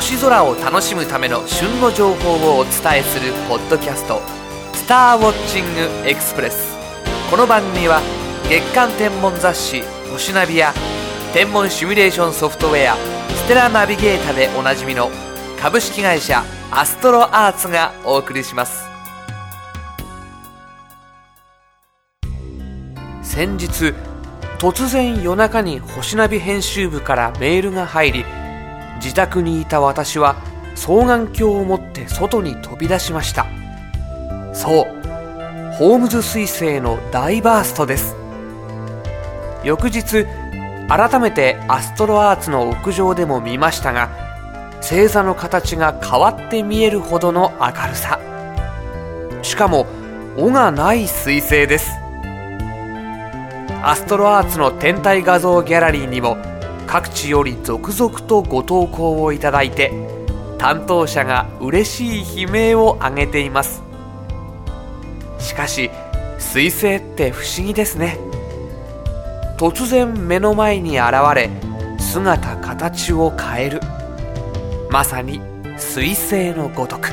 星空を楽しむための旬の情報をお伝えするポッドキャスト「スターウォッチングエクスプレス」この番組は月間天文雑誌「星ナビ」や天文シミュレーションソフトウェア「ステラナビゲータ」でおなじみの株式会社アストロアーツがお送りします。先日突然夜中に星ナビ編集部からメールが入り自宅にいた私は双眼鏡を持って外に飛び出しました。そうホームズ彗星の大バーストです。翌日改めてアストロアーツの屋上でも見ましたが星座の形が変わって見えるほどの明るさ。しかも尾がない彗星です。アストロアーツの天体画像ギャラリーにも各地より続々とご投稿をいただいて担当者が嬉しい悲鳴を上げています。しかし彗星って不思議ですね。突然目の前に現れ姿形を変える。まさに彗星のごとく。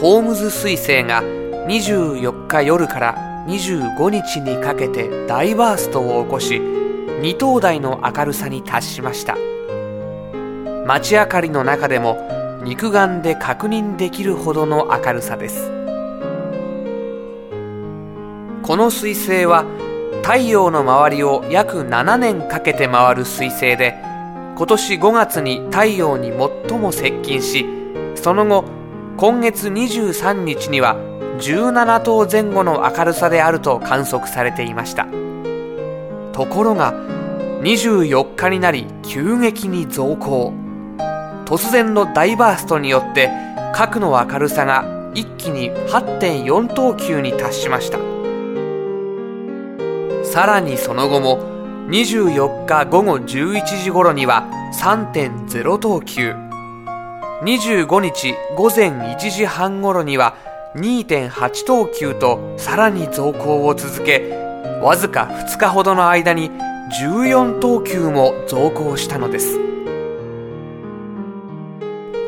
ホームズ彗星が24日夜から25日にかけて大バーストを起こし二灯台の明るさに達しました。街明かりの中でも肉眼で確認できるほどの明るさです。この彗星は太陽の周りを約7年かけて回る彗星で今年5月に太陽に最も接近しその後今月23日には17頭前後の明るさであると観測されていました。ところが24日になり急激に増高。突然の大バーストによって核の明るさが一気に8.4等級に達しました。さらにその後も24日午後11時頃には3.0等級。25日午前1時半頃には2.8等級とさらに増高を続けわずか2日ほどの間に14等級も増高したのです。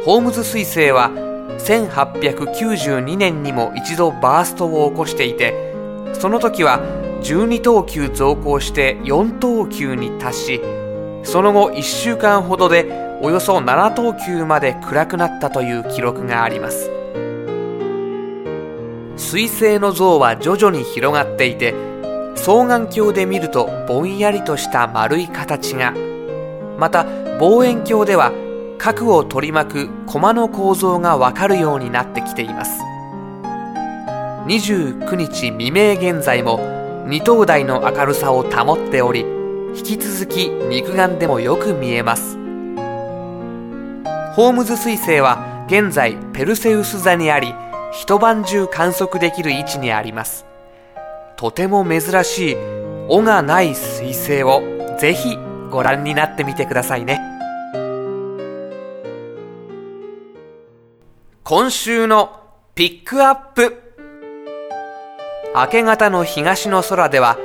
ホームズ彗星は1892年にも一度バーストを起こしていてその時は12等級増高して4等級に達しその後1週間ほどでおよそ7等級まで暗くなったという記録があります。彗星の像は徐々に広がっていて双眼鏡で見るとぼんやりとした丸い形が。また望遠鏡では核を取り巻く駒の構造がわかるようになってきています。29日未明現在も二灯台の明るさを保っており引き続き肉眼でもよく見えます。ホームズ彗星は現在ペルセウス座にあり一晩中観測できる位置にあります。とても珍しい尾がない彗星をぜひご覧になってみてくださいね。今週のピックアップ。明け方の東の空では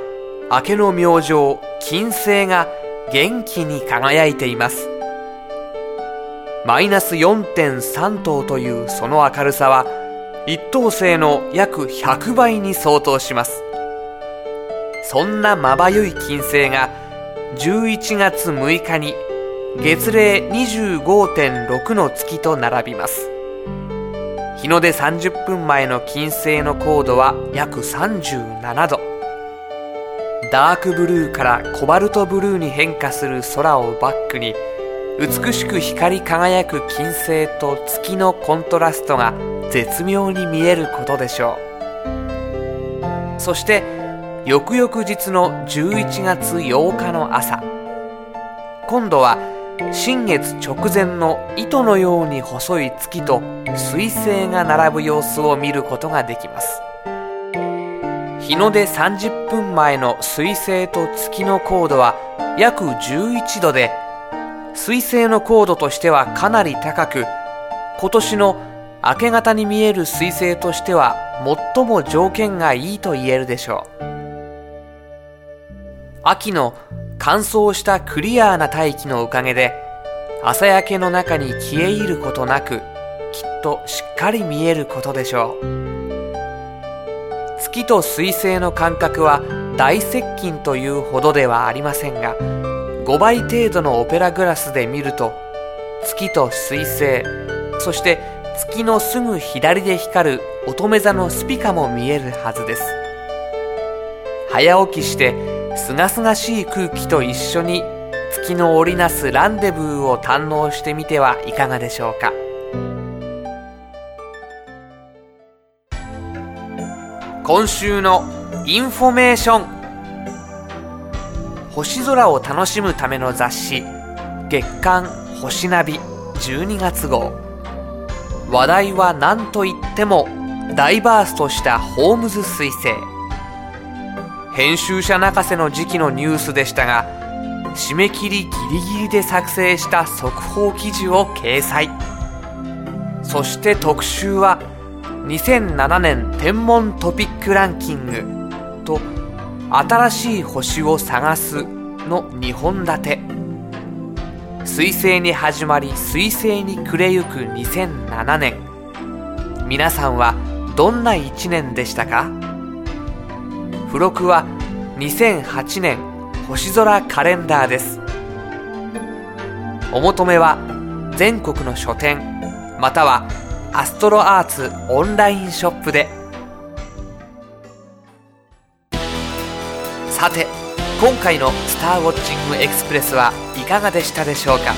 明けの明星金星が元気に輝いています。マイナス4.3等というその明るさは一等星の約100倍に相当します。そんなまばゆい金星が11月6日に月齢25.6の月と並びます。日の出30分前の金星の高度は約37度。ダークブルーからコバルトブルーに変化する空をバックに美しく光り輝く金星と月のコントラストが絶妙に見えることでしょう。そして翌々日の11月8日の朝。今度は新月直前の糸のように細い月と彗星が並ぶ様子を見ることができます。日の出30分前の彗星と月の高度は約11度で彗星の高度としてはかなり高く今年の明け方に見える彗星としては最も条件がいいと言えるでしょう。秋の乾燥したクリアーな大気のおかげで朝焼けの中に消え入ることなくきっとしっかり見えることでしょう。月と水星の間隔は大接近というほどではありませんが5倍程度のオペラグラスで見ると月と水星そして月のすぐ左で光る乙女座のスピカも見えるはずです。早起きしてすがすがしい空気と一緒に月の織りなすランデブーを堪能してみてはいかがでしょうか。今週のインフォメーション。星空を楽しむための雑誌月刊星ナビ12月号。話題は何といってもダイバースとしたホームズ彗星。編集者泣かせの時期のニュースでしたが締め切りギリギリで作成した速報記事を掲載。そして特集は2007年天文トピックランキングと新しい星を探すの2本立て。彗星に始まり彗星に暮れゆく2007年。皆さんはどんな1年でしたか？付録は2008年星空カレンダーです。お求めは全国の書店またはアストロアーツオンラインショップで。さて今回の「スターウォッチングエクスプレス」はいかがでしたでしょうか？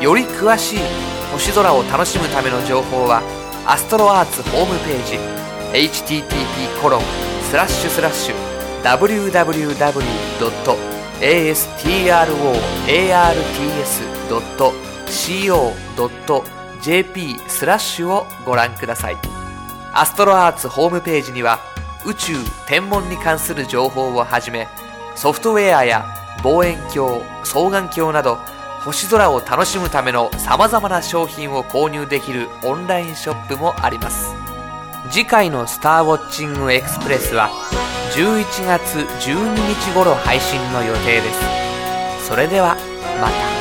より詳しい星空を楽しむための情報はアストロアーツホームページ http コロンスラッシュスラッシュ www.astroarts.co.jp スラッシュをご覧ください。アストロアーツホームページには宇宙天文に関する情報をはじめソフトウェアや望遠鏡双眼鏡など星空を楽しむためのさまざまな商品を購入できるオンラインショップもあります。次回の「スターウォッチングエクスプレス」は11月12日頃配信の予定です。それではまた。